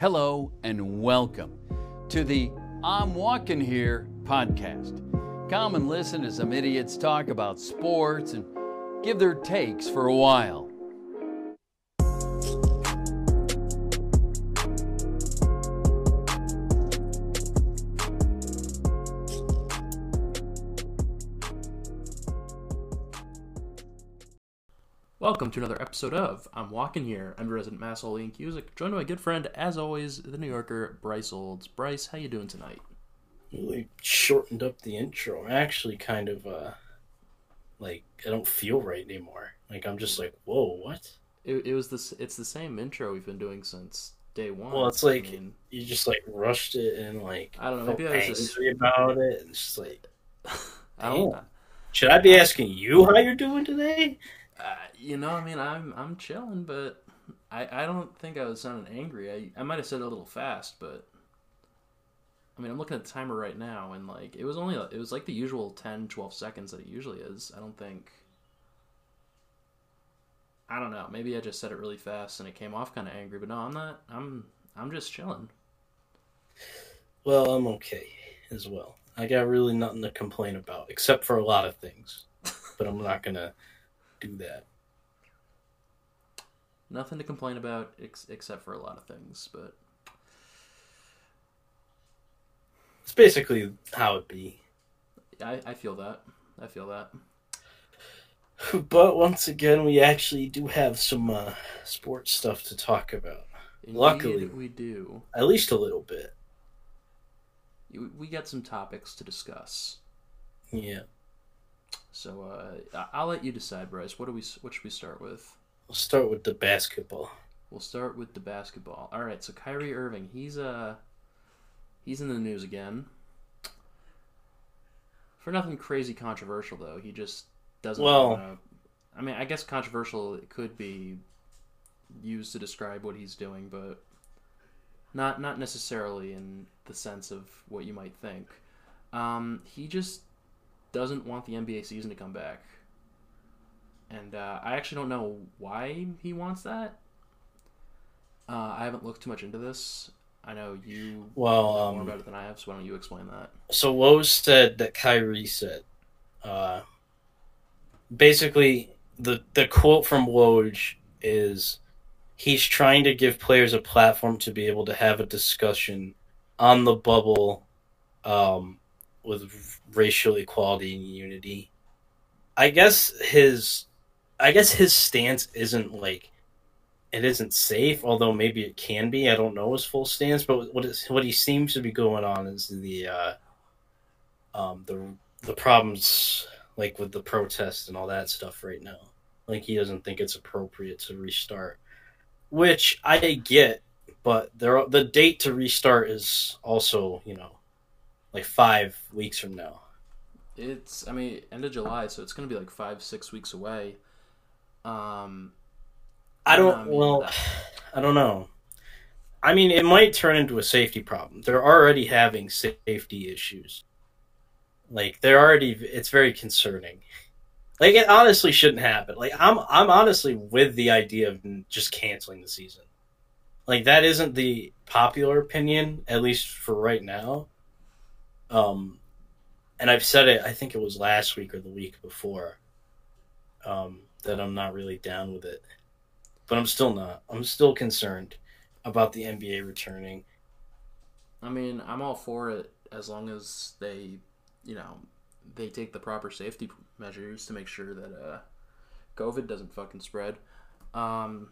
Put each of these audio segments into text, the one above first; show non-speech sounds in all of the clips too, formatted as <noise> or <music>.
Hello and welcome to the I'm Walking Here podcast. Come and listen as some idiots talk about sports and give their takes for a while. Welcome to another episode of I'm Walking Here. I'm resident Masshole Ian Cusick, joined by my good friend, as always, the New Yorker, Bryce Olds. Bryce, how you doing tonight? really shortened up the intro. I actually kind of uh like I don't feel right anymore. Like I'm just like, whoa, what? It, it was this. It's the same intro we've been doing since day one. Well, it's like I mean, you just like rushed it and like I don't know, maybe I was just- about it. And just like, <laughs> I don't. damn. should I be asking you how you're doing today? You know, I mean, I'm I'm chilling, but I I don't think I was sounding angry. I I might have said it a little fast, but I mean, I'm looking at the timer right now, and like it was only it was like the usual 10, 12 seconds that it usually is. I don't think. I don't know. Maybe I just said it really fast and it came off kind of angry, but no, I'm not. I'm I'm just chilling. Well, I'm okay as well. I got really nothing to complain about except for a lot of things, but I'm not gonna do that. Nothing to complain about ex- except for a lot of things, but It's basically how it be. I I feel that. I feel that. <sighs> But once again, we actually do have some uh, sports stuff to talk about. Indeed Luckily. we do. At least a little bit. We got some topics to discuss. Yeah. So uh, I'll let you decide, Bryce. What do we? What should we start with? We'll start with the basketball. We'll start with the basketball. All right. So Kyrie Irving, he's uh, he's in the news again. For nothing crazy controversial though. He just doesn't. Well- wanna- I mean, I guess controversial it could be used to describe what he's doing, but not not necessarily in the sense of what you might think. Um, he just doesn't want the NBA season to come back, and uh, I actually don't know why he wants that. Uh, I haven't looked too much into this. I know you Well, know more um, about it than I have, so why don't you explain that? so Woj said that Kyrie said, uh, basically the the quote from Woj is, he's trying to give players a platform to be able to have a discussion on the bubble, um, with racial equality and unity. I guess his, I guess his stance isn't like. It isn't safe, although maybe it can be. I don't know his full stance, but what is, what he seems to be going on is the uh, um, the the problems like with the protests and all that stuff right now. Like he doesn't think it's appropriate to restart, which I get, but there the date to restart is also you know like five weeks from now. It's I mean end of July, so it's gonna be like five six weeks away. Um, I don't. Well, that- <sighs> I don't know. I mean, it might turn into a safety problem. They're already having safety issues. Like they're already. It's very concerning. Like it honestly shouldn't happen. Like I'm. I'm honestly with the idea of just canceling the season. Like that isn't the popular opinion, at least for right now. Um, and I've said it. I think it was last week or the week before. Um, that I'm not really down with it but I'm still not. I'm still concerned about the NBA returning. I mean, I'm all for it as long as they, you know, they take the proper safety measures to make sure that uh, COVID doesn't fucking spread. Um,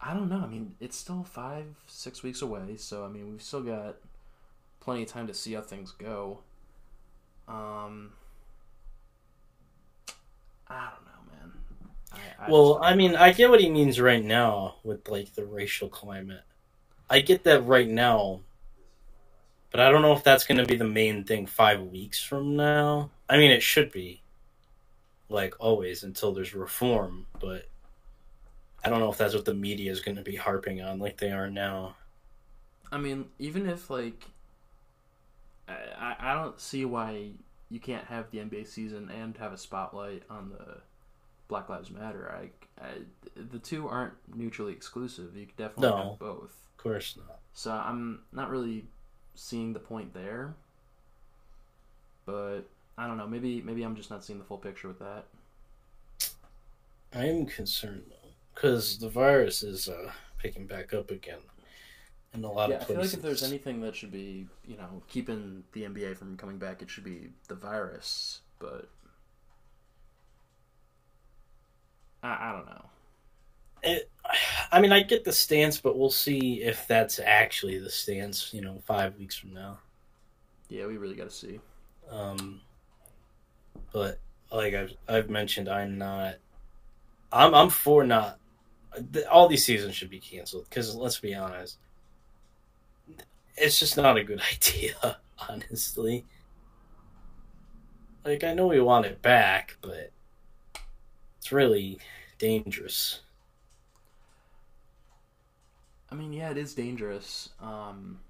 I don't know. I mean, it's still five, six weeks away, so I mean, we've still got plenty of time to see how things go. Um, I don't know, man. I, I Well, I mean, I get what he means right now with like the racial climate. I get that right now, but I don't know if that's going to be the main thing five weeks from now. I mean, it should be, like always, until there's reform. But I don't know if that's what the media is going to be harping on, like they are now. I mean, even if like, I I I don't see why you can't have the NBA season and have a spotlight on the Black Lives Matter. I uh, the two aren't mutually exclusive. You could definitely No. have both. Of course not. So I'm not really seeing the point there. But I don't know. Maybe maybe I'm just not seeing the full picture with that. I am concerned though, because the virus is uh, picking back up again in a lot yeah, of I feel like if there's anything that should be, you know, keeping the NBA from coming back, it should be the virus. But I, I don't know. It, I mean, I get the stance, but we'll see if that's actually the stance. You know, five weeks from now. Yeah, we really got to see. Um, but like I've I've mentioned, I'm not. I'm I'm for not. All these seasons should be canceled because let's be honest, it's just not a good <laughs> idea. Honestly, like I know we want it back, but it's really dangerous. I mean, yeah, it is dangerous. Um,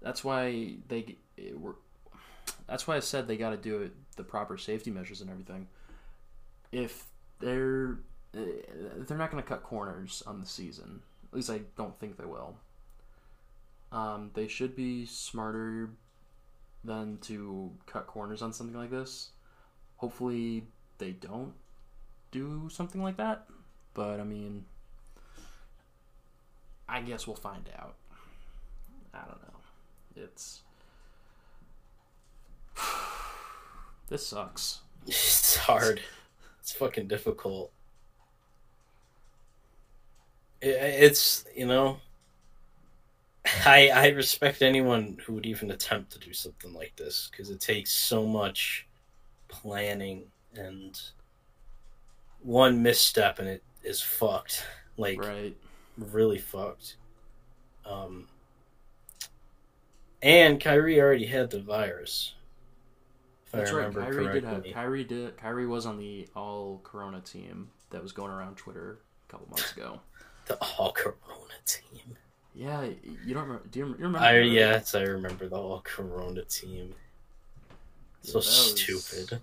that's why they were. That's why I said they got to do it the proper safety measures and everything. If they're eh, they're not going to cut corners on the season. At least I don't think they will. Um, they should be smarter than to cut corners on something like this. Hopefully, they don't do something like that. But I mean, I guess we'll find out. I don't know. It's <sighs> this sucks. <laughs> It's hard. It's fucking difficult. It, it's you know. I I respect anyone who would even attempt to do something like this because it takes so much planning and one misstep and it is fucked. Like Right. really fucked. Um, and Kyrie already had the virus. That's I right. Kyrie did have. Kyrie did Kyrie was on the all Corona team that was going around Twitter a couple months ago. <laughs> The all Corona team. Yeah, you don't remember? Do you, you remember? I yes, I remember the whole Corona team. So Yeah, stupid.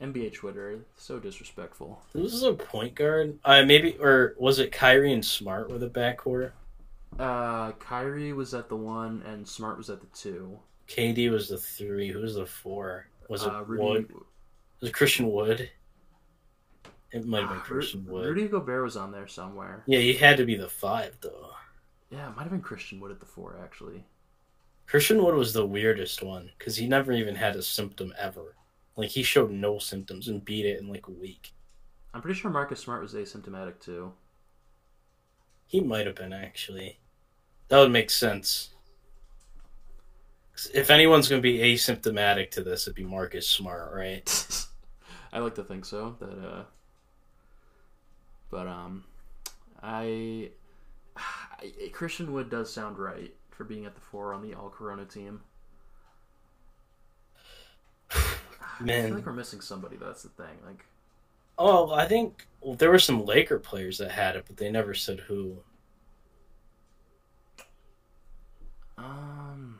NBA Twitter so disrespectful. This was a point guard. Uh, maybe or was it Kyrie and Smart with a backcourt? Uh, Kyrie was at the one and Smart was at the two. KD was the three. Who was the four? Was it uh, Rudy, Wood? Was it Christian Wood? It might have been Ah, Christian Wood. Rudy Gobert was on there somewhere. Yeah, he had to be the five though. Yeah, it might have been Christian Wood at the four actually. Christian Wood was the weirdest one because he never even had a symptom ever. Like he showed no symptoms and beat it in like a week. I'm pretty sure Marcus Smart was asymptomatic too. He might have been actually. That would make sense. If anyone's going to be asymptomatic to this, it'd be Marcus Smart, right? <laughs> I like to think so. That uh, but um, I, I Christian Wood does sound right for being at the four on the All Corona team. I feel like we're missing somebody. That's the thing. Like, Oh, I think well, there were some Laker players that had it, but they never said who. um,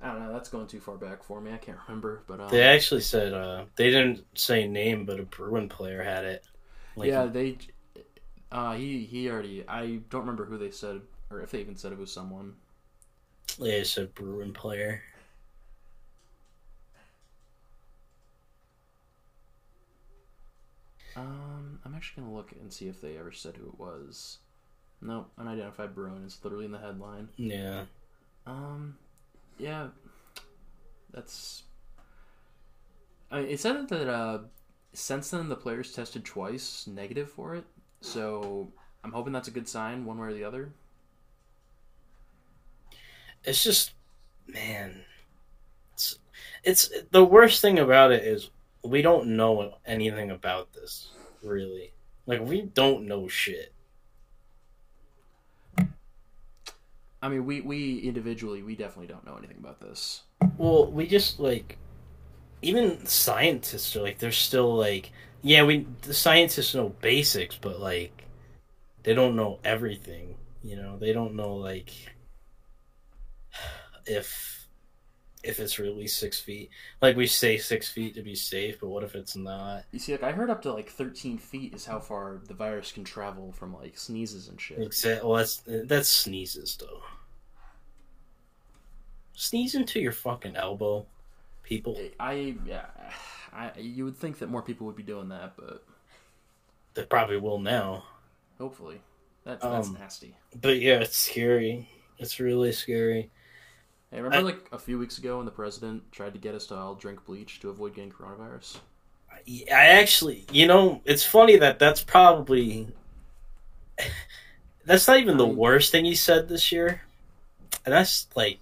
I don't know. That's going too far back for me. I can't remember. But um, They actually said uh, they didn't say name, but a Bruin player had it. Like, yeah, they. Uh, he he already. I don't remember who they said, or if they even said it was someone. they said Bruin player. Um, I'm actually gonna look and see if they ever said who it was. Nope, unidentified Bruin is literally in the headline. Yeah. Um, yeah, that's. I mean, it said that uh, since then the players tested twice negative for it, so I'm hoping that's a good sign, one way or the other. it's just man it's it's the worst thing about it is we don't know anything about this really like we don't know shit I mean, we we individually we definitely don't know anything about this. well we just like even scientists are like they're still like yeah we the scientists know basics but like they don't know everything you know they don't know like <sighs> if if it's really six feet. Like we say six feet to be safe, but what if it's not? You see, like I heard up to like 13 feet is how far the virus can travel from like sneezes and shit. Exactly. Well, that's that's sneezes though. Sneeze into your fucking elbow, people. I yeah, I you would think that more people would be doing that, but They probably will now. hopefully that, that's Um, nasty. But yeah, it's scary. It's really scary. Hey, remember I- like a few weeks ago when the president tried to get us to all drink bleach to avoid getting coronavirus? I actually, you know, it's funny that that's probably <laughs> that's not even the I- worst thing he said this year, and that's like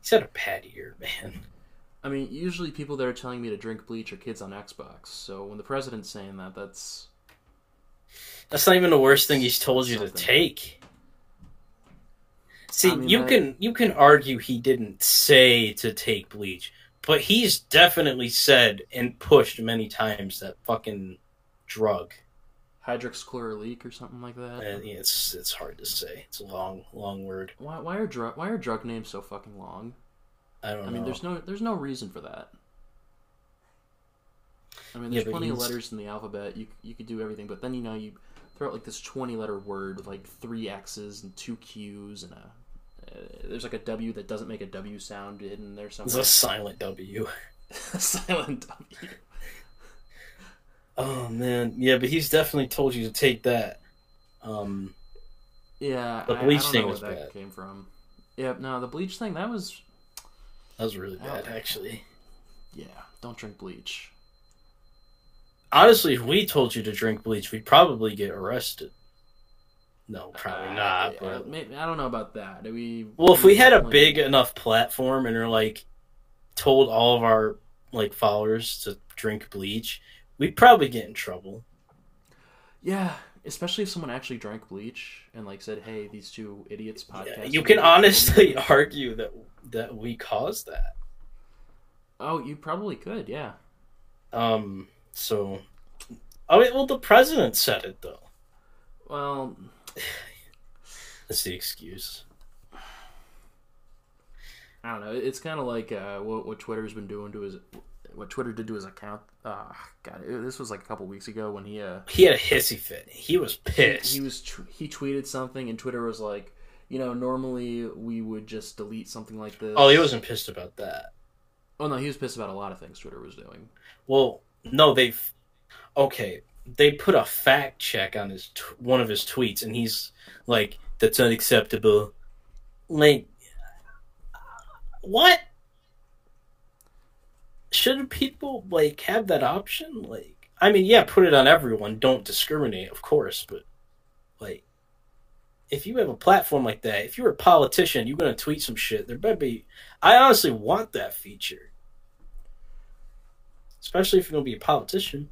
he's had a bad year, man. I mean, usually people that are telling me to drink bleach are kids on Xbox. So when the president's saying that, that's That's not even the worst thing he's told you to take. See, I mean, you that- can you can argue he didn't say to take bleach, but he's definitely said and pushed many times that fucking drug. hydroxychloroleak or something like that. Uh, yeah, it's it's hard to say. It's a long long word. Why, why are drug why are drug names so fucking long? I don't I know. mean, there's no there's no reason for that. I mean, there's but plenty of letters in the alphabet. You you could do everything, but then you know you throw out like this 20 letter word with like three X's and two Q's and a uh, there's like a W that doesn't make a W sound in there It's somewhere. a silent W. <laughs> <laughs> silent W. Oh man, yeah, but he's definitely told you to take that. Um, Yeah, The bleach I, don't thing was that bad. came from. Yeah, no, the bleach thing that was that was really bad, Oh. actually. yeah. Don't drink bleach. Honestly, if we told you to drink bleach, we'd probably get arrested. No, probably Uh, not. But maybe, I don't know about that. We well, if we had a big enough platform and are like told all of our like followers to drink bleach, we'd probably get in trouble. Yeah, especially if someone actually drank bleach and like said, "Hey, these two idiots podcast." Yeah, you can honestly <laughs> argue that that we caused that. Oh, you probably could. Yeah. Um. So, oh wait, well, the president said it though. Well, <sighs> That's the excuse. I don't know. It's kind of like uh, what what Twitter's been doing to his what Twitter did to his account. Ah, God, it, this was like a couple weeks ago when he uh He had a hissy fit. He was pissed. he was tw- he tweeted something and Twitter was like, you know, normally we would just delete something like this. oh, he wasn't pissed about that. Oh no, he was pissed about a lot of things Twitter was doing. Well, no, they. Okay, they put a fact check on his t- one of his tweets, and he's like, "That's unacceptable." Like, what? Shouldn't people like have that option? Like, I mean, yeah, put it on everyone. Don't discriminate, of course, but like, if you have a platform like that, if you're a politician, you're gonna tweet some shit. There better be. I honestly want that feature especially if you're gonna be a politician.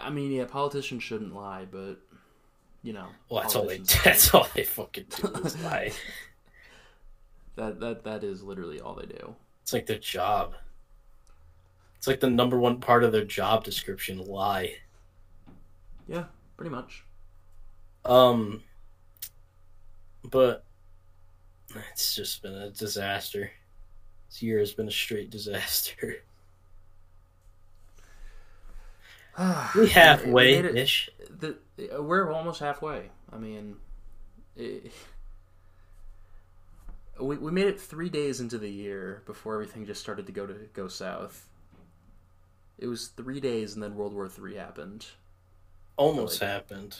I mean, yeah, politicians shouldn't lie, but you know, Well, that's all they. That's all they fucking do is <laughs> lie. That that that is literally all they do. It's like their job. It's like the number one part of their job description: lie. Yeah, pretty much. Um, but it's just been a disaster. This year has been a straight disaster. <laughs> We <sighs> halfway ish. the, we're almost halfway. I mean, it, we we made it three days into the year before everything just started to go to go south. It was three days, and then World War Three happened. Almost Really? happened.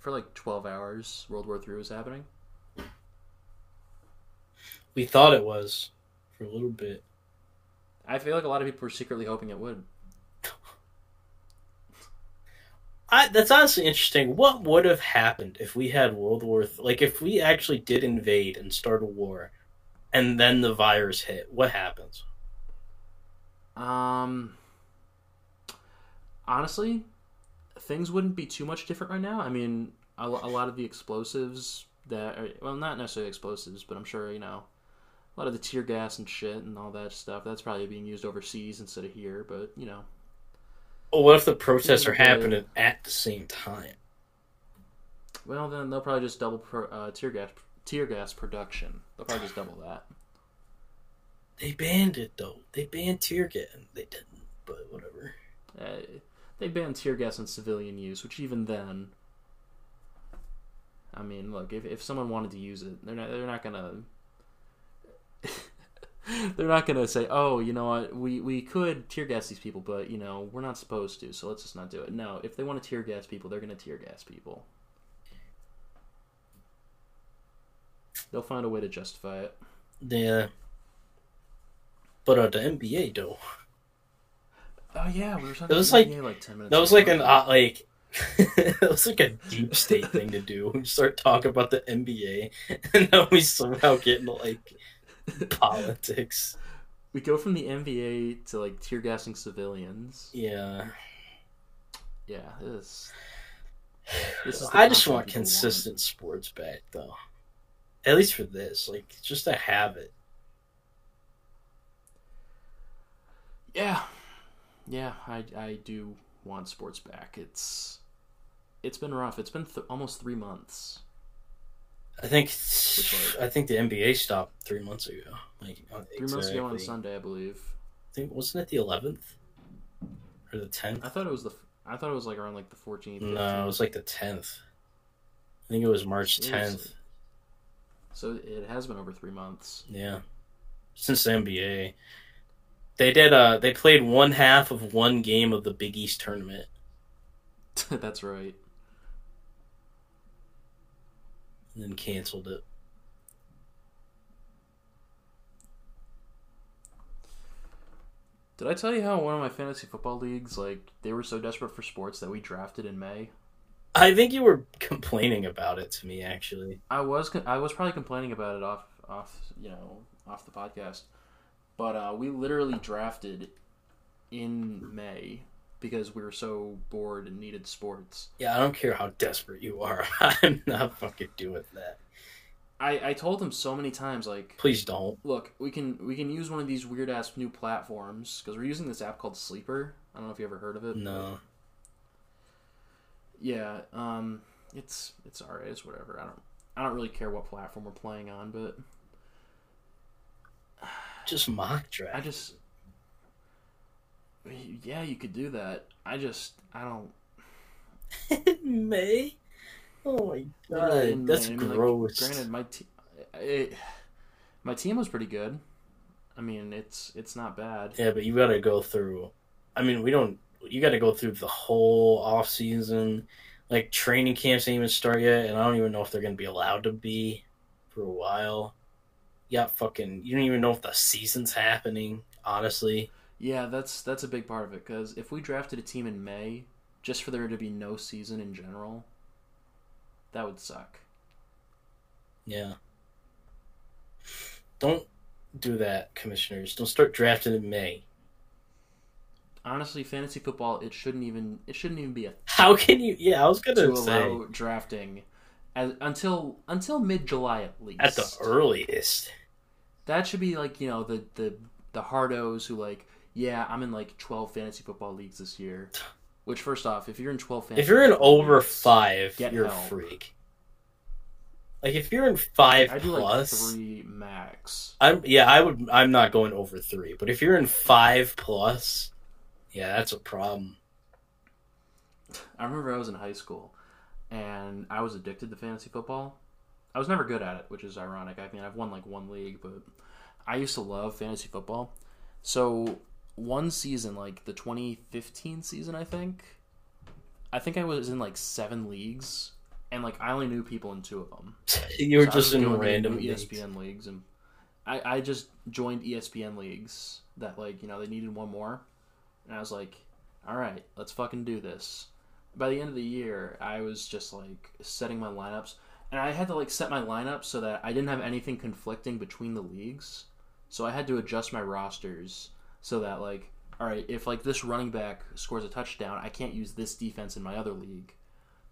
For like twelve hours, World War Three was happening. We thought it was for a little bit. I feel like a lot of people were secretly hoping it would. I, that's honestly interesting. What would have happened if we had World War Th- like if we actually did invade and start a war, and then the virus hit? What happens? Um, honestly, things wouldn't be too much different right now. I mean, a, a lot of the explosives that, are, well, not necessarily explosives, but I'm sure you know, a lot of the tear gas and shit and all that stuff. That's probably being used overseas instead of here. But you know, Well, what if the protests are happening at the same time? well then they'll probably just double pro, uh, tear gas tear gas production. They'll probably just double that. They banned it though. They banned tear gas. They didn't, but whatever. Uh, they banned tear gas in civilian use, which even then, I mean, look, if, if someone wanted to use it, they're not they're not gonna <laughs> they're not gonna say, oh, you know what, we we could tear gas these people, but you know we're not supposed to, so let's just not do it. No, if they want to tear gas people, they're gonna tear gas people. They'll find a way to justify it. Yeah. But uh, the NBA though, Oh yeah, we were talking. It was about like- NBA like ten minutes. that was like an uh, like. <laughs> it was like a deep state thing to do. <laughs> We start talking about the NBA, <laughs> and then we somehow get into like politics. We go from the NBA to like tear gassing civilians. Yeah, Yeah, this. This is I just want consistent sports back, though. At least for this, like just to have it. Yeah, yeah, I I do want sports back. It's it's been rough. It's been th- almost three months. I think I think the NBA stopped three months ago. Like uh, Three months ago on. Sunday, I believe. I think wasn't it the eleventh or the tenth? I thought it was the. I thought it was like around like the fourteenth. No, it was like the tenth. I think it was March tenth. So it has been over three months. Yeah, since the NBA, they did. Uh, they played one half of one game of the Big East tournament. <laughs> That's right. and then canceled it. Did I tell you how one of my fantasy football leagues, like, they were so desperate for sports that we drafted in May? I think you were complaining about it to me actually. I was I was probably complaining about it off off you know off the podcast, but uh, we literally drafted in May because we were so bored and needed sports. Yeah, I don't care how desperate you are. <laughs> I'm not fucking doing that. I I told him so many times like, Please don't. look, we can we can use one of these weird ass new platforms because we're using this app called Sleeper. I don't know if you ever heard of it. No. Yeah, um, it's it's alright. It's whatever. I don't I don't really care what platform we're playing on, but Just mock draft. I just yeah, you could do that. I just I don't. <laughs> May? Oh my god, that's. I mean, like, gross. granted, my te- it, my team was pretty good. I mean, it's it's not bad. Yeah, but you got to go through. I mean, we don't. You got to go through the whole off season. Like training camps ain't even start yet, and I don't even know if they're gonna be allowed to be for a while. Yeah, fucking. You don't even know if the season's happening. Honestly, Yeah, that's that's a big part of it because if we drafted a team in May just for there to be no season in general, that would suck. yeah. Don't do that, commissioners. Don't start drafting in May. Honestly, fantasy football it shouldn't even it shouldn't even be a <laughs> How can you? Yeah, I was to gonna say allow drafting as, until until mid July at least. at the earliest. That should be like you know the the the hardos who like yeah I'm in like twelve fantasy football leagues this year. Which first off, if you're in twelve, fantasy If you're in over leagues, five, you're a freak. Like if you're in five I do like plus, three max. I'm yeah, I would. I'm not going over three, but if you're in five plus, yeah, that's a problem. I remember I was in high school, and I was addicted to fantasy football. I was never good at it, which is ironic. I mean, I've won like one league, but I used to love fantasy football. So one season, like the 2015 season, I think, I think I was in like seven leagues, and like I only knew people in two of them. <laughs> You were So just in random new leagues. ESPN leagues, and I, I just joined ESPN leagues that like you know they needed one more, and I was like, all right, let's fucking do this. By the end of the year, I was just like setting my lineups, and I had to like set my lineup so that I didn't have anything conflicting between the leagues. So I had to adjust my rosters so that like, all right, if like this running back scores a touchdown, I can't use this defense in my other league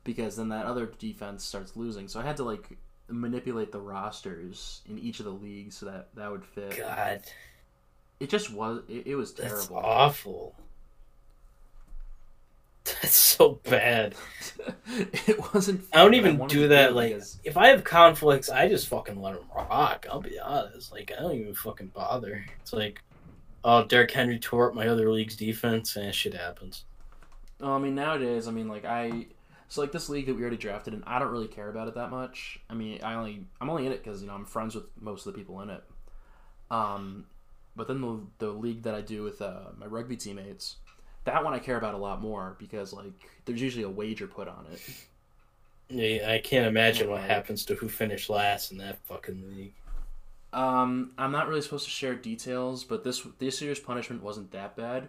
because then that other defense starts losing. So I had to like manipulate the rosters in each of the leagues so that that would fit. God, It just was it, it was that's terrible. awful. <laughs> That's so bad. <laughs> it wasn't. I don't even wanted do that. Like, because- if I have conflicts, I just fucking let them rock. I'll be honest. Like, I don't even fucking bother. It's like, oh, Derrick Henry tore up my other league's defense, and shit happens. Well, I mean, nowadays, I mean, like I, so like this league that we already drafted, and I don't really care about it that much. I mean, I only, I'm only in it because you know I'm friends with most of the people in it. Um, but then the the league that I do with uh, my rugby teammates, that one I care about a lot more because like there's usually a wager put on it. Yeah, I can't imagine what happens to who finished last in that fucking league. Um, I'm not really supposed to share details, but this this year's punishment wasn't that bad.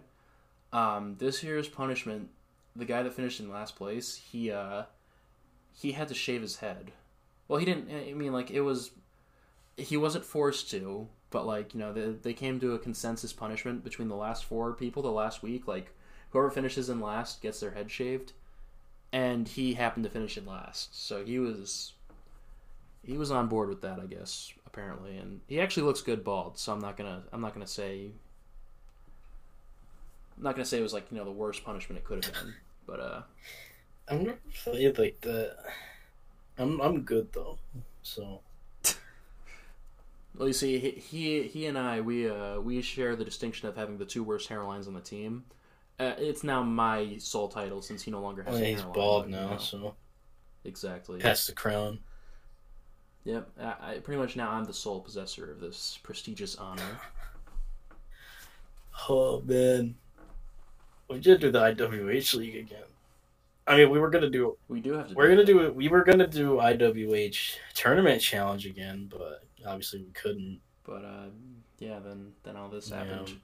Um, this year's punishment, the guy that finished in last place, he uh, he had to shave his head. Well, he didn't. I mean, like it was, he wasn't forced to, but like you know, they they came to a consensus punishment between the last four people the last week. Like whoever finishes in last gets their head shaved, and he happened to finish in last, so he was he was on board with that, I guess, apparently, and he actually looks good bald. So I'm not gonna I'm not gonna say I'm not gonna say it was like you know the worst punishment it could have been, but uh, I'm not really like that. I'm I'm good though. So <laughs> well, you see, he he, he and I we uh we share the distinction of having the two worst hairlines on the team. Uh, it's now my sole title since he no longer has. well, he's bald you now, so exactly. pass the crown. Yep. I, I pretty much now I'm the sole possessor of this prestigious honor. <sighs> Oh man, we did do the IWH league again. I mean, we were gonna do We do have to. we're do gonna that. do we were gonna do IWH tournament challenge again, but obviously we couldn't. But uh, yeah, then then all this Yeah. happened.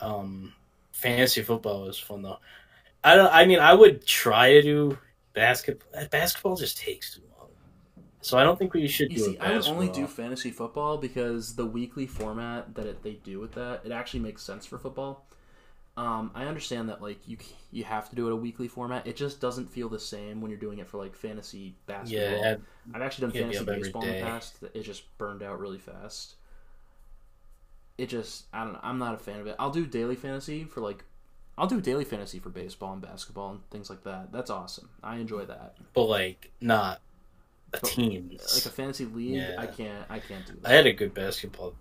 Um, fantasy football is fun though. I don't. I mean, I would try to do basketball. Basketball just takes too long, so I don't think we should You do. see, I would only do fantasy football because the weekly format that it, they do with that it actually makes sense for football. Um, I understand that like you you have to do it a weekly format. It just doesn't feel the same when you're doing it for like fantasy basketball. Yeah, I've actually done fantasy baseball in the past. It just burned out really fast. It just I don't know. I'm not a fan of it. I'll do daily fantasy for like I'll do daily fantasy for baseball and basketball and things like that. That's awesome. I enjoy that. but like not a team. Like a fantasy league, Yeah. I can't I can't do that. I had a good basketball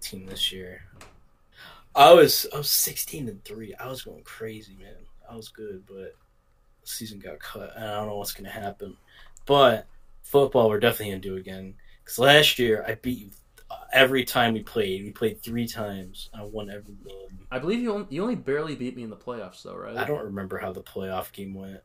team this year. I was I was sixteen and three. I was going crazy, man. I was good, but the season got cut. and I don't know what's gonna happen. But football, we're definitely gonna do again. Because last year I beat you every time we played. We played three times. I won every game. I believe you only, you only barely beat me in the playoffs, though, right? I don't remember how the playoff game went.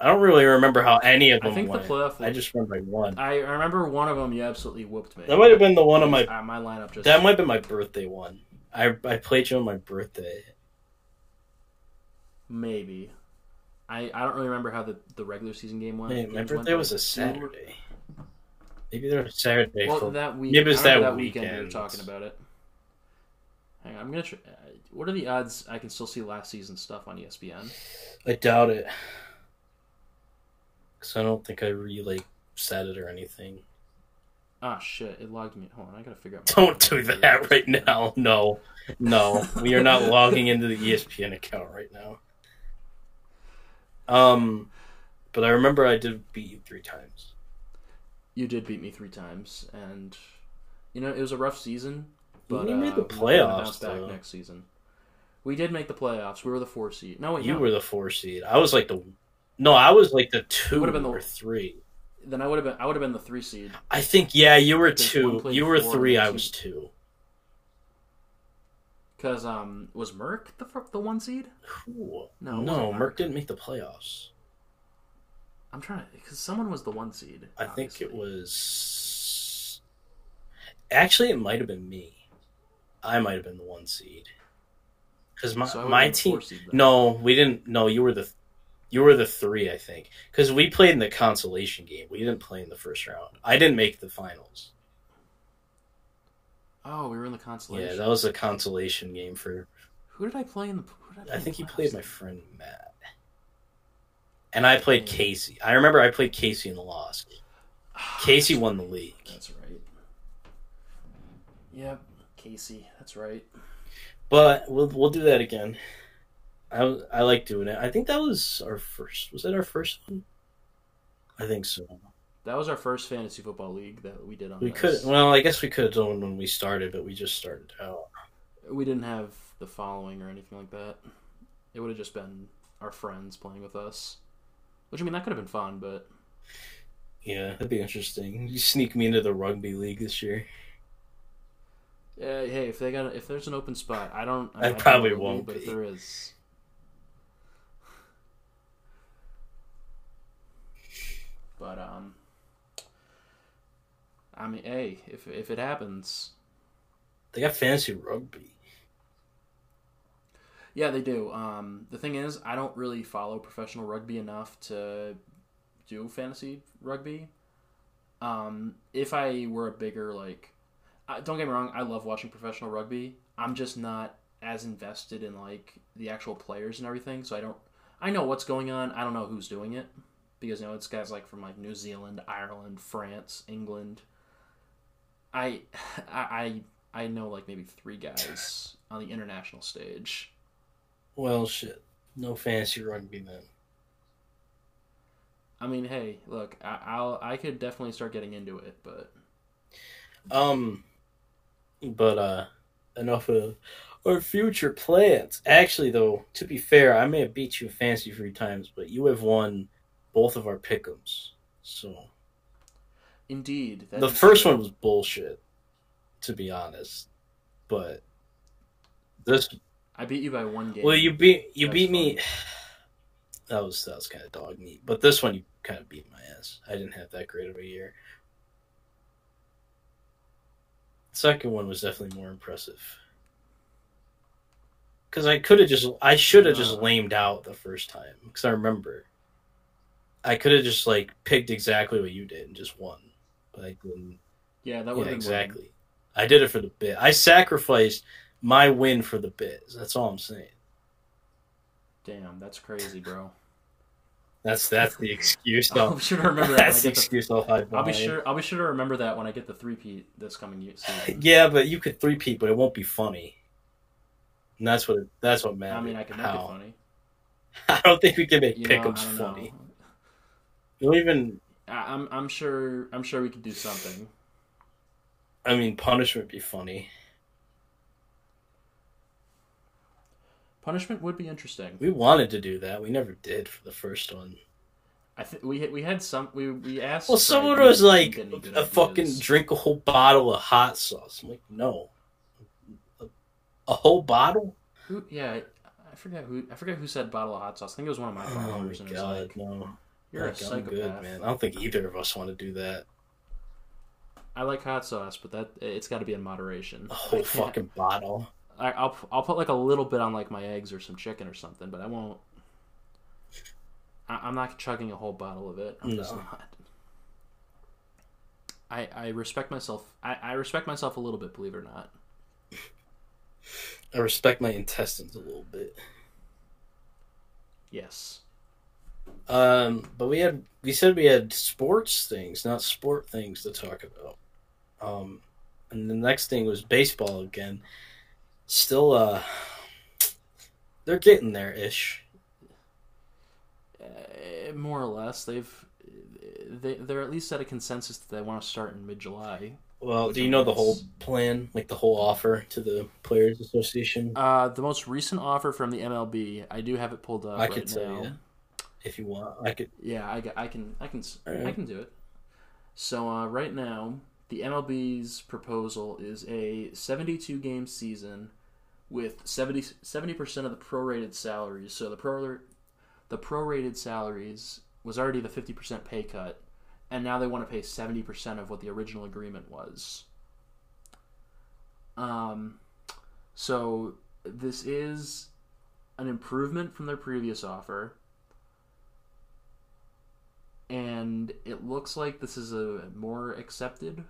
I don't really remember how any of them. I think went. the playoff. I just remember I won. I remember one of them. You absolutely whooped me. That might have been the one of my. Uh, my lineup just. That might have been my birthday one. I I played you on my birthday. maybe. I, I don't really remember how the, the regular season game went. Man, my games went, birthday was a Saturday. Maybe there was Saturday. Well, for- that week. maybe it was that that weekend. we were talking about it. Hang on, I'm gonna. Try, uh, what are the odds I can still see last season stuff on ESPN? I doubt it. Because I don't think I re like set it or anything. Ah, shit! It logged me. Hold on, I gotta figure out. Don't do that right now. No, no, we are not logging into the ESPN account right now. Um, but I remember I did beat you three times. You did beat me three times, and you know it was a rough season. But We made uh, the we're playoffs, back next season. We did make the playoffs. We were the four seed. No, wait, You no. were the four seed. I was like the. No, I was like the two would've been the- or three. Then I would have been. I would have been the three seed. I think yeah, you were two. You were three. I was two. Because um, was Merck the the one seed? Ooh. No, no, Merck. didn't make the playoffs. I'm trying to because someone was the one seed. I think it was. Actually, it might have been me. I might have been the one seed. Because my So my team. seed. No, we didn't. No, you were the. You were the three, I think, because we played in the consolation game. We didn't play in the first round. I didn't make the finals. Oh, we were in the consolation. Yeah, that was a consolation game for. Who did I play in the? Who did I, play I think you played my friend Matt, and I played oh. Casey. I remember I played Casey in the loss. Ah, Casey won the league. That's right. Yep, Casey. That's right. But we'll we'll do that again. I I like doing it. I think that was our first. Was that our first one? I think so. That was our first fantasy football league that we did on. We this. could. Well, I guess we could have done when we started, but we just started out. We didn't have the following or anything like that. It would have just been our friends playing with us. Which I mean, that could have been fun, but Yeah, that'd be interesting. You sneak me into the rugby league this year. uh, hey, if they got if there's an open spot, I don't. I don't probably won't but if there is, but um, I mean, hey, if if it happens, They got fantasy rugby. Yeah, they do. Um, the thing is, I don't really follow professional rugby enough to do fantasy rugby. Um, if I were a bigger like, I, don't get me wrong, I love watching professional rugby. I'm just not as invested in like the actual players and everything, so I don't. I know what's going on. I don't know who's doing it because you know it's guys like from like New Zealand, Ireland, France, England. I, <sighs> I, I I know like maybe three guys on the international stage. Well, shit. No fantasy rugby then. I mean, hey, look, I, I'll I could definitely start getting into it, but Um, but uh, enough of our future plans. Actually, though, to be fair, I may have beat you fantasy three times, but you have won both of our pickums. So indeed, the first true. one was bullshit, to be honest. But this, I beat you by one game. well, you beat you That's beat me. <sighs> That was that was kind of dog meat. But this one, you kind of beat my ass. I didn't have that great of a year. Second one was definitely more impressive. Because I could have just, I should have just Uh. lamed out the first time. Because I remember, I could have just like picked exactly what you did and just won. But I didn't. yeah, that Yeah, would have exactly. I did it for the bit. I sacrificed my win for the bit. That's all I'm saying. Damn, that's crazy, bro. That's that's the excuse. <laughs> I'll I'll, be sure to remember that. That's the get the, excuse I'll I'll be sure. I'll be sure to remember that when I get the three peat this coming year. Season. <laughs> Yeah, but you could three peat, but it won't be funny. And that's what that's what matters. I mean, I can make How. it funny. <laughs> I don't think we can make You know, don't funny. know. You'll even. I, I'm I'm sure I'm sure we could do something. I mean, punishment would be funny. Punishment would be interesting. We wanted to do that. We never did for the first one. I think we had- we had some. We we asked. Well, someone was like, didn't get any good a fucking drink a whole bottle of hot sauce. I'm like, no. A, a whole bottle? Who, yeah, I, forget who. I forget who said bottle of hot sauce. I think it was one of my Oh followers, my and it was god, like, no. "You're Like, a psychopath." good, man. I don't think either of us want to do that. I like hot sauce, but that it's got to be in moderation. A whole fucking bottle. I, I'll I'll put like a little bit on like my eggs or some chicken or something, but I won't. I, I'm not chugging a whole bottle of it. I'm just not. I I respect myself. I, I respect myself a little bit, believe it or not. I respect my intestines a little bit. Yes. Um, but we had we said we had sports things, not sport things to talk about. Um, and the next thing was baseball again. Still, uh, they're getting there ish. Uh, more or less, they've they they're at least at a consensus that they want to start in mid July. Well, do you know the whole plan, like the whole offer to the Players Association? Uh, the most recent offer from the MLB, I do have it pulled up I right could tell you. If you want, I could. Yeah, I, I can I can I can do it. So uh, right now, the MLB's proposal is a 72 game season with 70 percent of the prorated salaries. So the pro the prorated salaries was already the 50 percent pay cut, and now they want to pay 70 percent of what the original agreement was. Um, so this is an improvement from their previous offer and it looks like this is a more accepted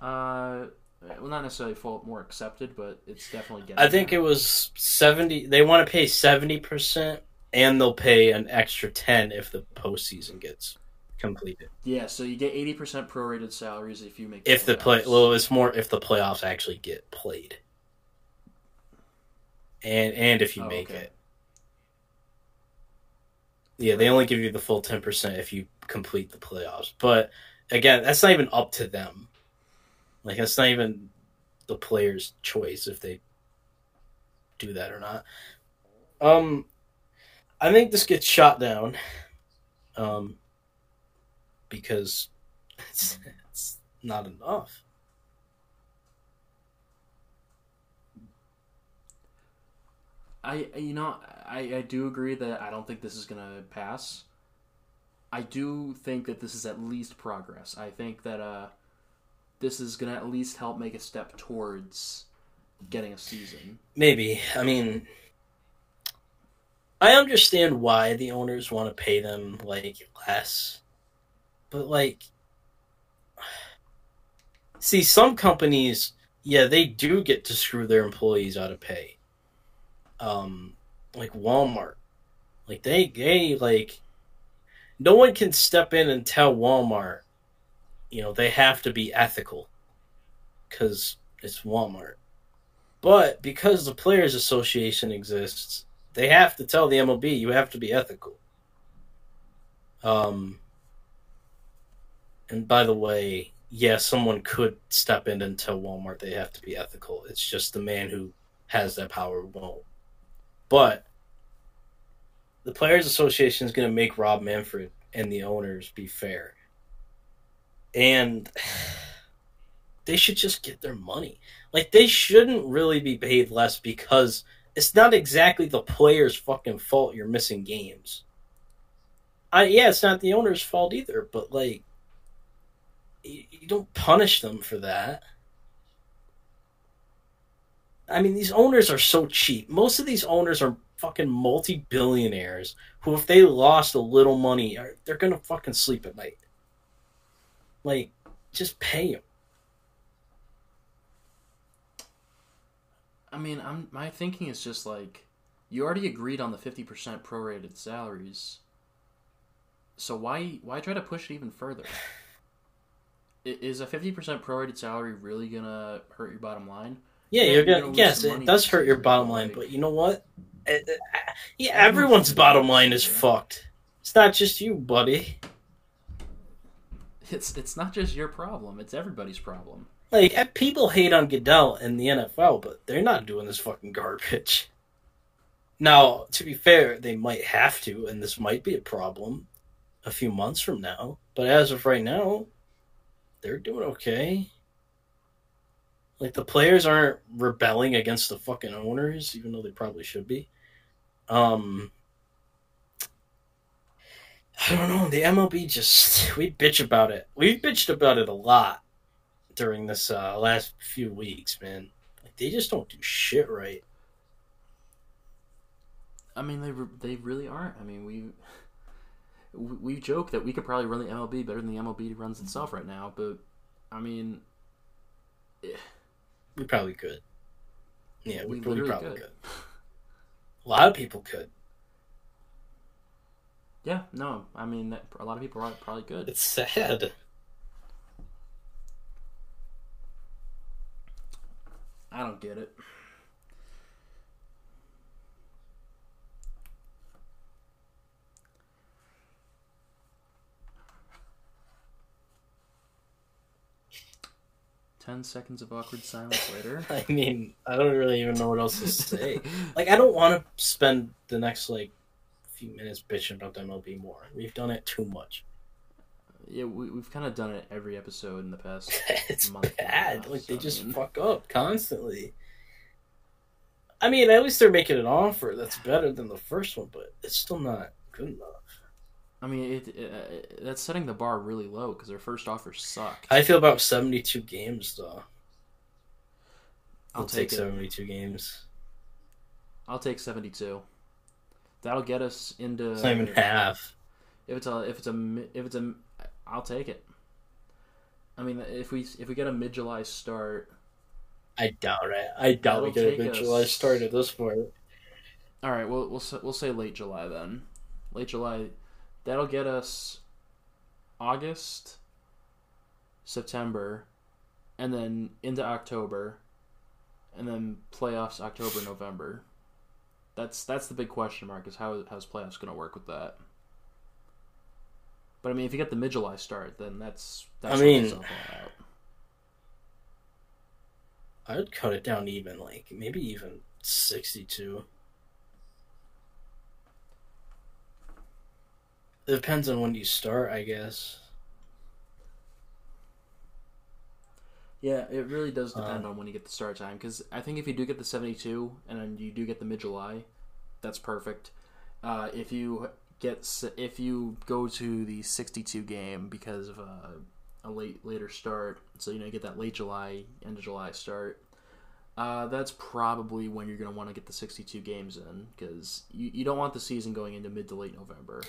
uh Uh, well not necessarily full more accepted but it's definitely getting I think there. it was seventy. They want to pay seventy percent, and they'll pay an extra ten if the postseason gets completed. yeah so you get 80% prorated salaries if you make If the play, well, it's more if the playoffs actually get played, and and if you Oh, make okay. it. Yeah, they only give you the full ten percent if you complete the playoffs. But again, that's not even up to them. Like that's not even the player's choice if they do that or not. Um, I think this gets shot down. Um, because <laughs> it's, it's not enough. I you know I, I do agree that I don't think this is gonna pass. I do think that this is at least progress. I think that uh, this is gonna at least help make a step towards getting a season. Maybe. I mean, I understand why the owners want to pay them like less, but like, see, some companies, yeah, they do get to screw their employees out of pay. Um, like Walmart, like they they like, no one can step in and tell Walmart, you know, they have to be ethical, because it's Walmart. But because the Players Association exists, they have to tell the MLB you have to be ethical. Um, and by the way, yeah, someone could step in and tell Walmart they have to be ethical. It's just the man who has that power won't. But the Players Association is going to make Rob Manfred and the owners be fair. And <sighs> they should just get their money. Like they shouldn't really be paid less because it's not exactly the player's fucking fault you're missing games. I yeah, it's not the owner's fault either, but like you, you don't punish them for that. I mean, these owners are so cheap. Most of these owners are fucking multi-billionaires who if they lost a little money, are, they're going to fucking sleep at night. Like just pay them. I mean, I'm my thinking is just like you already agreed on the fifty percent prorated salaries. So why why try to push it even further? <sighs> Is a fifty percent prorated salary really gonna hurt your bottom line? Yeah, Yeah, you're gonna. gonna yes, it does hurt your bottom line, like- but you know what? Uh, uh, yeah, Everyone's everyone's bottom line is fucked. It's not just you, buddy. It's it's not just your problem; it's everybody's problem. Like people hate on Goodell and the NFL, but they're not doing this fucking garbage. Now, to be fair, they might have to, and this might be a problem a few months from now. But as of right now, they're doing okay. Like the players aren't rebelling against the fucking owners, even though they probably should be. Um, I don't know. The MLB just <sighs> we bitch about it. We've bitched about it a lot during this uh, last few weeks, man. Like they just don't do shit right. I mean, they re- they really aren't. I mean, we we joke that we could probably run the MLB better than the MLB runs itself right now, but I mean, yeah. We probably could. Yeah, we, We we probably could. could. A lot of people could. Yeah, no, I mean, that, a lot of people are probably good. It's sad. I don't get it. Ten seconds of awkward silence later. <laughs> I mean, I don't really even know what else to say. <laughs> like, I don't want to spend the next like few minutes bitching about the MLB more. We've done it too much. Yeah, we, we've kind of done it every episode in the past. <laughs> it's month bad. Like they so, I just mean- fuck up constantly. I mean, at least they're making an offer that's better than the first one, but it's still not good enough. I mean, it, it, uh, that's setting the bar really low because their first offer sucked. I feel about seventy-two games though. I'll I'll take take seventy-two games. I'll take seventy-two. That'll get us into. It's not even half. If it's a, if it's a, if it's a, I'll take it. I mean, if we if we get a mid July start, I doubt it. I doubt we get a mid July us- start at this point. all right, we'll we'll we'll say late July then. Late July, that'll get us August, September, and then into October, and then playoffs October November. That's that's the big question mark is how how's playoffs going to work with that. But I mean, if you get the mid July start, then that's that I mean- itself all out. I would cut it down even like maybe even sixty-two. It depends on when you start, I guess. Yeah, it really does depend Um, on when you get the start time. Because I think if you do get the 72 and then you do get the mid July, that's perfect. Uh, if you get if you go to the 62 game because of a, a late later start, so you know you get that late July end of July start. Uh, that's probably when you're going to want to get the 62 games in because you, you don't want the season going into mid to late November.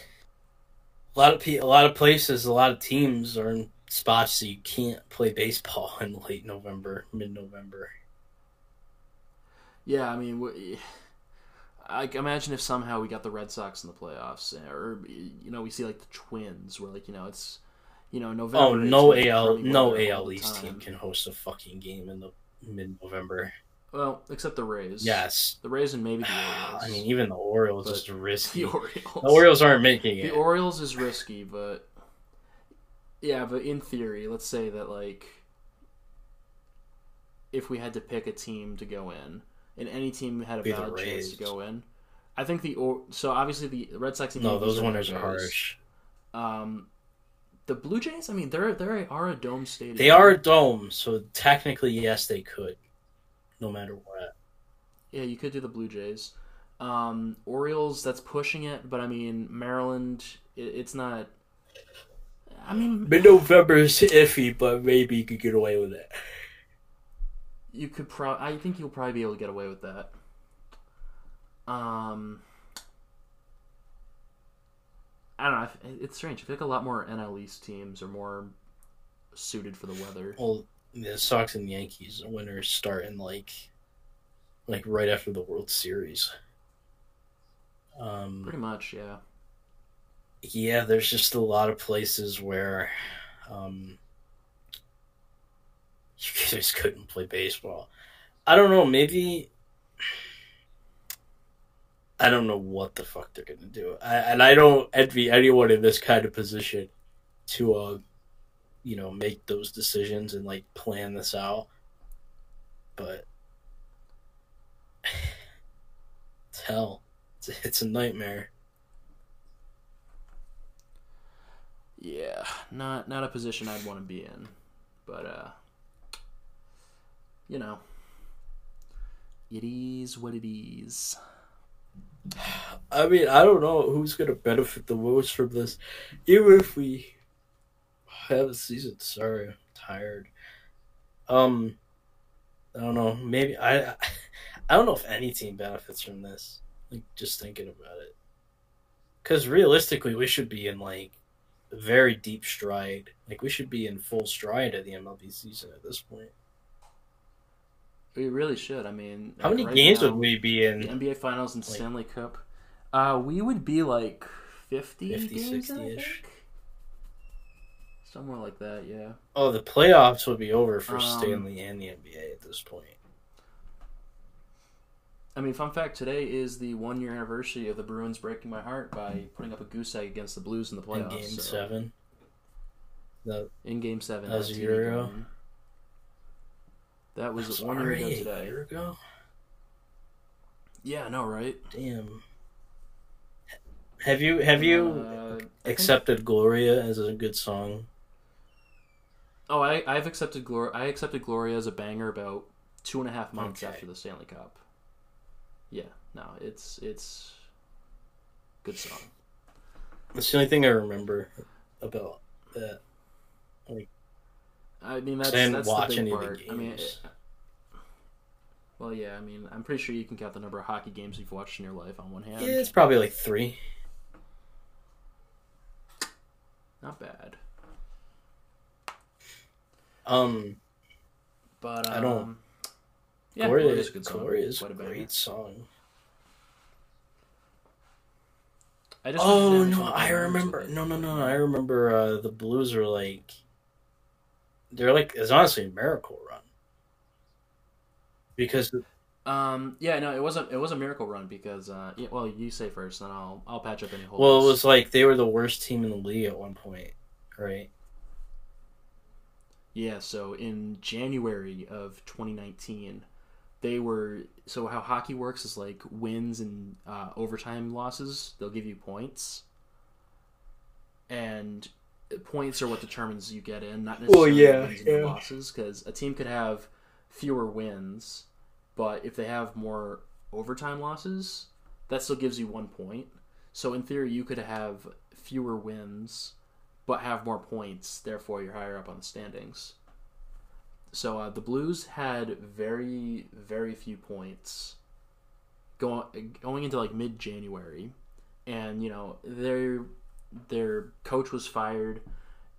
A lot of pe- a lot of places, a lot of teams are in spots so you can't play baseball <laughs> in late November, mid-November. Yeah, I mean, I imagine if somehow we got the Red Sox in the playoffs, eh, or you know, we see like the Twins, where like you know it's you know November. Oh, no AL, no AL East team can host a fucking game in the mid-November. Well, except the Rays. Yes, the Rays and maybe the <sighs> Orioles. I mean even the Orioles But is risky. the Orioles. <laughs> The Orioles. Aren't making it. The. Orioles is risky, but yeah, but in theory, let's say that like if we had to pick a team to go in, and any team had a Be valid chance to go in, I think the or so obviously the Red Sox. and no, those winners are harsh. Um, the Blue Jays. I mean, they're they are a dome stadium. They are a dome, so technically, yes, they could, no matter what. Yeah, you could do the Blue Jays. Um, Orioles. That's pushing it, but I mean Maryland. It, it's not. I mean, Mid-November is iffy, but maybe you could get away with it. you could probably. I think you'll probably be able to get away with that. Um, I don't know. It's strange. I feel like a lot more NL East teams are more suited for the weather. Well, the Sox and Yankees winners start in like, like right after the World Series. Um, Pretty much, yeah. yeah, there's just a lot of places where, um, you <laughs> just couldn't play baseball. I don't know. Maybe I don't know what the fuck they're gonna do. I, and I don't envy anyone in this kind of position to, uh, you know, make those decisions and like plan this out. But <sighs> it's hell. It's, it's a nightmare. Yeah, not not a position I'd want to be in, but uh, you know, it is what it is. <sighs> I mean, I don't know who's gonna benefit the most from this. Even if we have a season, sorry, I'm tired. Um, I don't know. Maybe I, <laughs> I don't know if any team benefits from this. Like just thinking about it, because realistically, we should be in like very deep stride. Like we should be in full stride of the MLB season at this point. We really should. I mean, How many right games now, would we be in? NBA Finals and Like- Stanley Cup. Uh, we would be like 50, 50, games, I 60-ish. think? Somewhere like that, yeah. Oh, the playoffs would be over for Um, Stanley and the NBA at this point. I mean, fun fact: today is the one year anniversary of the Bruins breaking my heart by putting up a goose egg against the Blues in the playoffs. In. Game so- Seven. The In Game Seven, That was a year ago? game. That was That's one year ago today. year ago. Yeah, I know, right? Damn. Have you have you Uh, I think- accepted Gloria as a good song? Oh, I I've accepted Gloria. I accepted Gloria as a banger about two and a half months Okay. after the Stanley Cup. Yeah, no, it's it's good song. That's the only thing I remember about that. I mean, that's I that's the big of the part. I mean, it- well, yeah. I mean, I'm pretty sure you can count the number of hockey games you've watched in your life on one hand. Yeah, it's probably like three. Not bad, Um, but um, I don't- Yeah, Gloria, Gloria's a good song. Gloria is a great song. I just Oh no, I remember. No, no, no, I remember. Uh, the Blues are like, they're like. It's honestly a miracle run because Um, yeah, no, it wasn't. it was a miracle run because uh, yeah, well, you say first, then I'll I'll patch up any holes. Well, it was like they were the worst team in the league at one point, right? Yeah, so in January of 2019, they were so how hockey works is like wins and uh, overtime losses. They'll give you points, and points are what determines you get in, not necessarily yeah, wins and yeah. losses. Because a team could have fewer wins, but if they have more overtime losses, that still gives you one point. So in theory, you could have fewer wins, but have more points. Therefore, you're higher up on the standings. So uh, the Blues had very, very few points going going into like mid January, and you know their their coach was fired,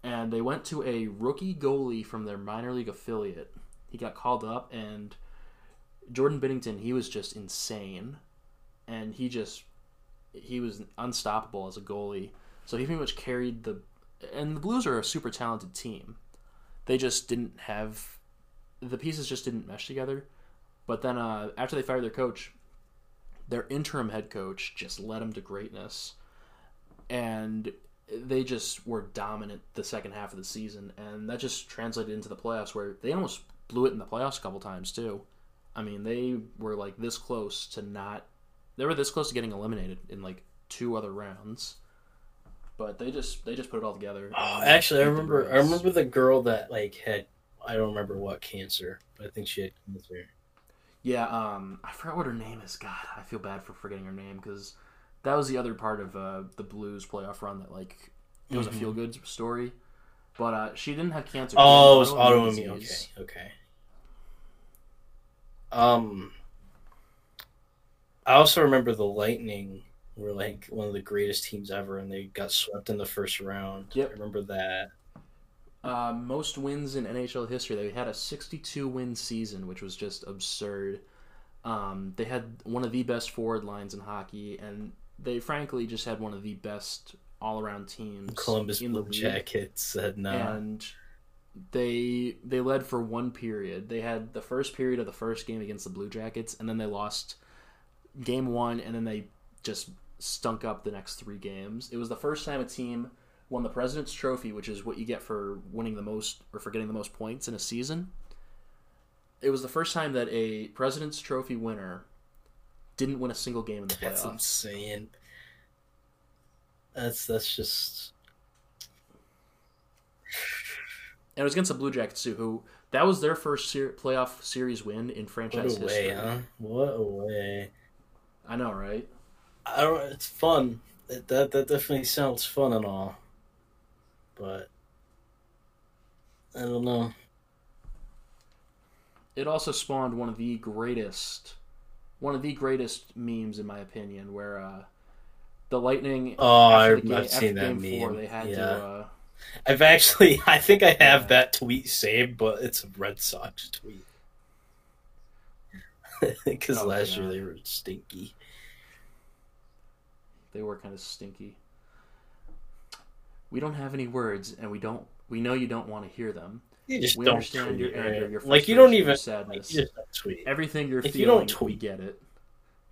and they went to a rookie goalie from their minor league affiliate. He got called up, and Jordan Binnington he was just insane, and he just he was unstoppable as a goalie. So he pretty much carried the, and the Blues are a super talented team. They just didn't have the pieces just didn't mesh together. But then uh, after they fired their coach, their interim head coach just led them to greatness, and they just were dominant the second half of the season, and that just translated into the playoffs where they almost blew it in the playoffs a couple times too. I mean, they were like this close to not. They were this close to getting eliminated in like two other rounds, but they just they just put it all together. Oh, actually, I remember. I remember the girl that like had. I don't remember what cancer, but I think she had cancer. Yeah, um, I forgot what her name is. God, I feel bad for forgetting her name because that was the other part of uh, the Blues playoff run that like it was Mhm. a feel good story. But uh, she didn't have cancer. Oh, it was autoimmune. Okay, okay. Um, I also remember the Lightning were like one of the greatest teams ever, and they got swept in the first round. Yep. I remember that. Uh, most wins in NHL history. They had a 62 win season, which was just absurd. Um, they had one of the best forward lines in hockey, and they frankly just had one of the best all around teams. Columbus in the Blue. Jackets said no. and they they led for one period. They had the first period of the first game against the Blue Jackets, and then they lost game one, and then they just stunk up the next three games. It was the first time a team won the President's Trophy, which is what you get for winning the most or for getting the most points in a season. It was the first time that a President's Trophy winner didn't win a single game in the <laughs> That's playoffs. That's insane. That's that's just And it was against the Blue Jackets too, who that was their first ser- playoff series win in what franchise a way, history. huh? What a way. I know, right? I don't. It's fun. It, that that definitely sounds fun and all, but I don't know. It also spawned one of the greatest, one of the greatest memes in my opinion, where uh, the Lightning. Oh, I've, the ga- I've seen that game four, meme. they had yeah, to. Uh, I've actually. <laughs> I think I have Yeah. that tweet saved, but it's a Red Sox tweet. <laughs> Because Oh, last God. year they were stinky. They were kind of stinky. We don't have any words, and we don't. We know you don't want to hear them. You just We don't understand your anger, your like you don't even. your Like, sadness. you just don't tweet. Everything you're If you feeling, don't tweet- we get it.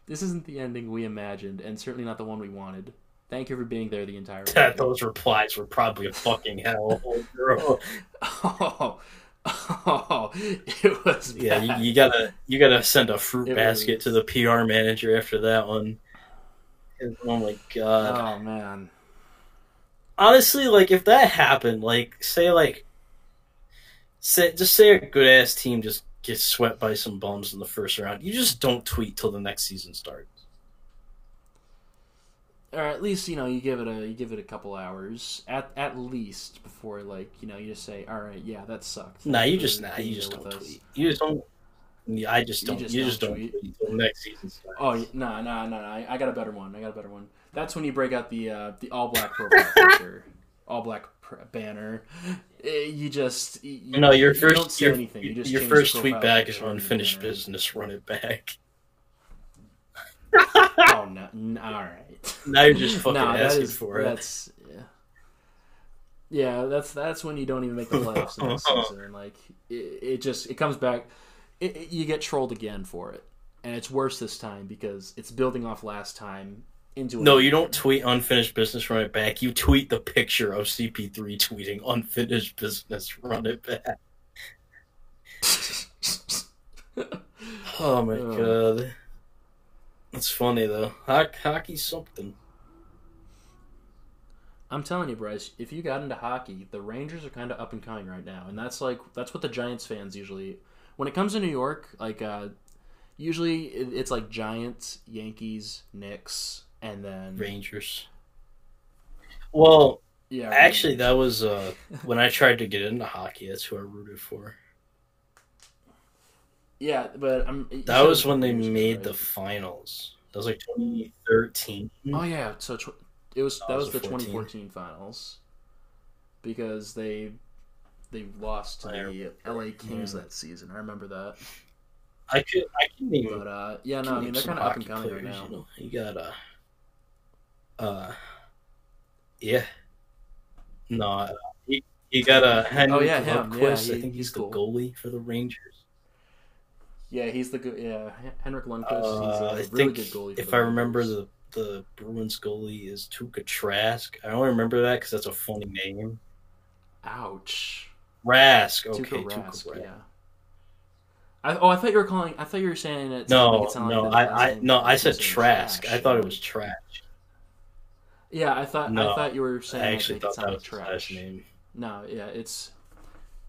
This isn't the ending we imagined, and certainly not the one we wanted. Thank you for being there the entire <laughs> way. Those replies were probably a fucking hell, <laughs> girl. <laughs> Oh, oh, it was Yeah, bad. you, you gotta you gotta send a fruit It basket was- to the PR manager after that one. Oh my god! Oh man, Honestly, like if that happened, like say like say just say a good ass team just gets swept by some bums in the first round, you just don't tweet till the next season starts. or at least you know you give it a you give it a couple hours at at least before like you know you just say all right yeah that sucked. Nah, you just nah, you just don't us." tweet. You just don't. Yeah, I just don't. just you just don't don't tweet? tweet next season starts. Oh no no no no! I I got a better one. I got a better one. That's when you break out the uh, the all black profile <laughs> picture, all black pr- banner. Eh, You just you, No, your you don't first say your, anything. You just your first tweet back is on the unfinished business. Run it back. <laughs> Oh no! n- <laughs> all right. Now you're just fucking Nah, asking is- for it. That's yeah. Yeah, that's that's when you don't even make the playoffs in this season, and like it, it just it comes back. It, it- you get trolled again for it. and it's worse this time because it's building off last time into. No, you don't tweet unfinished business, run it back. You tweet the picture of CP3 tweeting unfinished business, run it back. Oh my Oh. <laughs> god. That's funny though. Ho- hockey's something. I'm telling you, Bryce, if you got into hockey, the Rangers are kind of up and coming right now, and that's like that's what the Giants fans usually. When it comes to New York, like uh, usually it, it's like Giants, Yankees, Knicks, and then Rangers. Well, yeah. actually, Rangers. that was uh, when I tried to get into hockey. That's who I rooted for. yeah, but I'm. That was when they Rangers, made right? the finals. That was like 2013. Oh yeah, so tw- it was that That was, was the the 14. 2014 finals because they they lost to the LA Kings yeah. that season. I remember that. I could, I can name. But uh, yeah, no, I mean they're kind of up and coming right now. You, know? you got uh, uh, yeah. No, uh, you, you got uh, Henrik Oh, yeah, him. Yeah, Lundqvist. he- I think he's, he's the cool. goalie for the Rangers. Yeah, he's the good. Yeah, Henrik Lundqvist. Uh, he's a I really think good goalie. If I remember the the Bruins goalie is Tuukka Trask. I only remember that because that's a funny name. ouch, Rask. Okay, Tuukka Rask. Rask. Yeah. I, oh, I thought you were calling. I thought you were saying it. No, it no, like I, I no, I said Trask. trash. I thought it was trash. Yeah, I thought. No, I thought you were saying. I it actually to make it thought that was trash. name. No, yeah, it's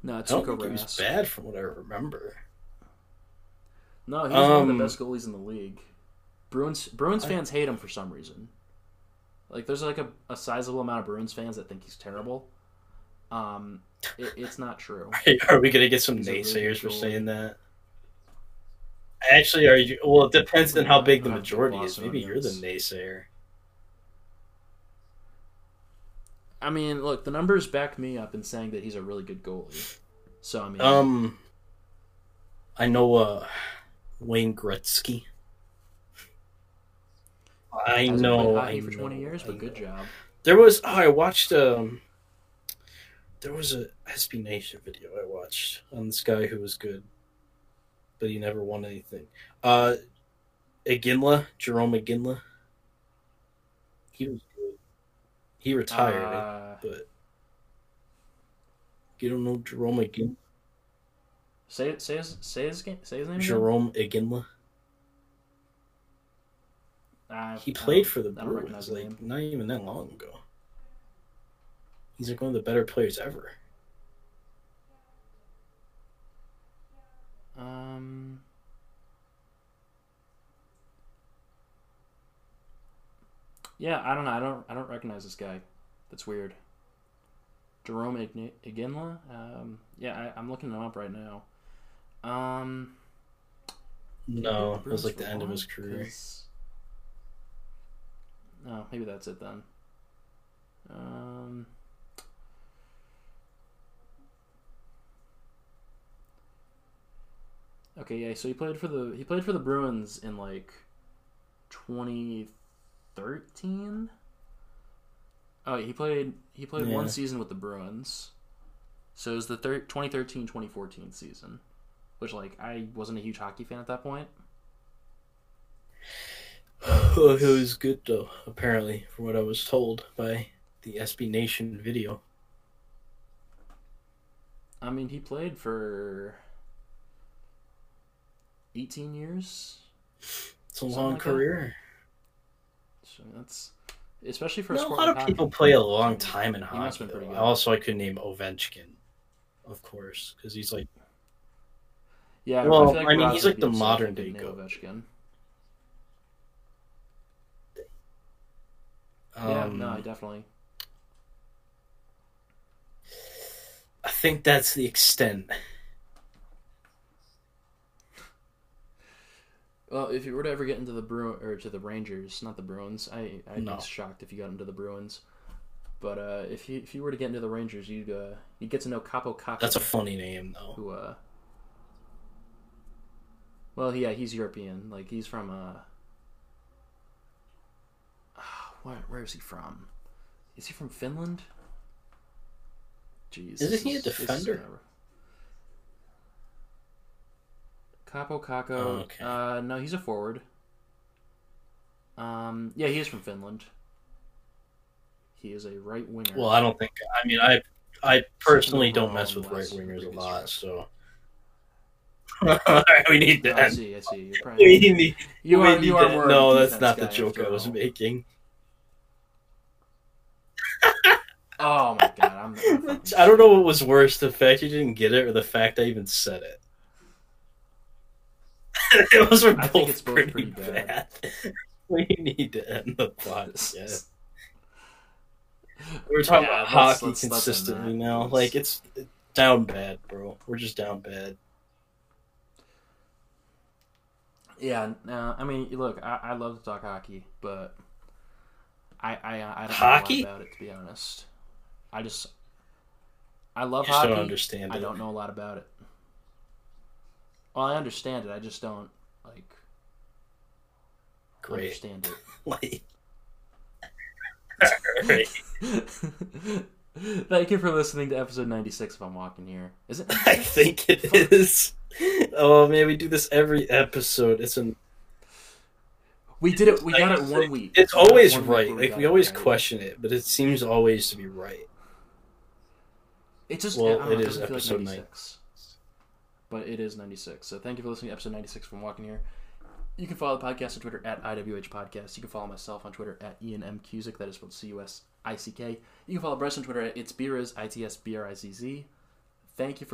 no I don't think it was bad from what I remember. No, he's one of Um, the best goalies in the league. Bruins Bruins I- fans hate him for some reason. Like, there's like a, a sizable amount of Bruins fans that think he's terrible. Um, it, it's not true. <laughs> Are we gonna get some a really naysayers for saying that? Actually, are you? Well, it depends on how big the majority is. Maybe you're the naysayer. I mean, look, the numbers back me up in saying that he's a really good goalie. So I mean, Um, I know uh, Wayne Gretzky. I know. I for 20 years, but good job. There was. Oh, I watched. Um, there was a SB Nation video I watched on this guy who was good, but he never won anything. Uh, Iginla, Jerome Iginla. He was good. He retired, Uh, but you don't know Jerome Iginla. say say his say his say his name. again? Jerome Iginla. He played for the Bruins like not even that long ago. He's like one of the better players ever. Um. Yeah, I don't know. I don't. I don't recognize this guy. That's weird. Jerome Ign- Iginla. Um. Yeah, I, I'm looking him up right now. Um. No, did it was like the end of long? his career. 'Cause- Oh, maybe that's it then. Um. Okay, yeah. So he played for the he played for the Bruins in like 2013. Oh, he played he played one season with the Bruins. So it was the thir- 2013-2014 season, which like I wasn't a huge hockey fan at that point. <sighs> Oh, it was good though, apparently, from what I was told by the SB Nation video. I mean, he played for 18 years. It's a long like that. career. So that's especially for a, No, a sport lot of people hockey. play a long time in hockey. have been pretty good. Also, I could name Ovechkin, of course, because he's like Yeah, Well, feel I mean, he's like the modern day goat. Ovechkin. um, yeah, no, definitely. I think that's the extent. Well, if you were to ever get into the Bru or to the Rangers, not the Bruins, I I'd No. be shocked if you got into the Bruins. But uh, if you if you were to get into the Rangers, you'd uh, you'd get to know Kaapo Kakko. That's a funny name though. who uh. Well, yeah, he's European. Like he's from uh. <sighs> Where where is he from? Is he from Finland? Jeez, Isn't this he a is- this is defender? gonna- Kaapo Kakko. Oh, okay. Uh, no, he's a forward. Um, yeah, he is from Finland. He is a right winger. Well, I don't think. I mean, I I personally don't mess with right wingers a lot, so. <laughs> <laughs> we need No, to I see. I see. You're <laughs> We probably, need, you we are. need You are more. no, that's not the joke I was making. Oh my god, I'm. I'm I don't know what was worse, the fact you didn't get it or the fact I even said it. <laughs> it was I both pretty, pretty bad. bad. <laughs> we need to end the podcast. <laughs> We're talking Yeah, about hockey let's- let's consistently now. Like it's down bad, bro. We're just down bad. Yeah, uh, I mean, look, I, I love to talk hockey, but I I, I don't Hockey? know a lot about it to be honest. I just I love I just hockey. don't understand I it. don't know a lot about it. Well, I understand it. I just don't like Great. understand it. <laughs> Like, <laughs> Thank you for listening to episode ninety six. If I'm walking here, is it? I think it <laughs> is. Oh man, we do this every episode. It's an. we did it. We got it one week. It's We always right. Like we it always right. question it, but it seems always to be right. It just Well, I don't know, it is episode like 96. But it is 96. So thank you for listening to episode 96 from Walking Here. You can follow the podcast on Twitter at IWH Podcast. You can follow myself on Twitter at Ian M. Cusick. That is spelled C U S I C K. You can follow Bryce on Twitter at It's Brizz, I T S B R I Z Z. Thank you for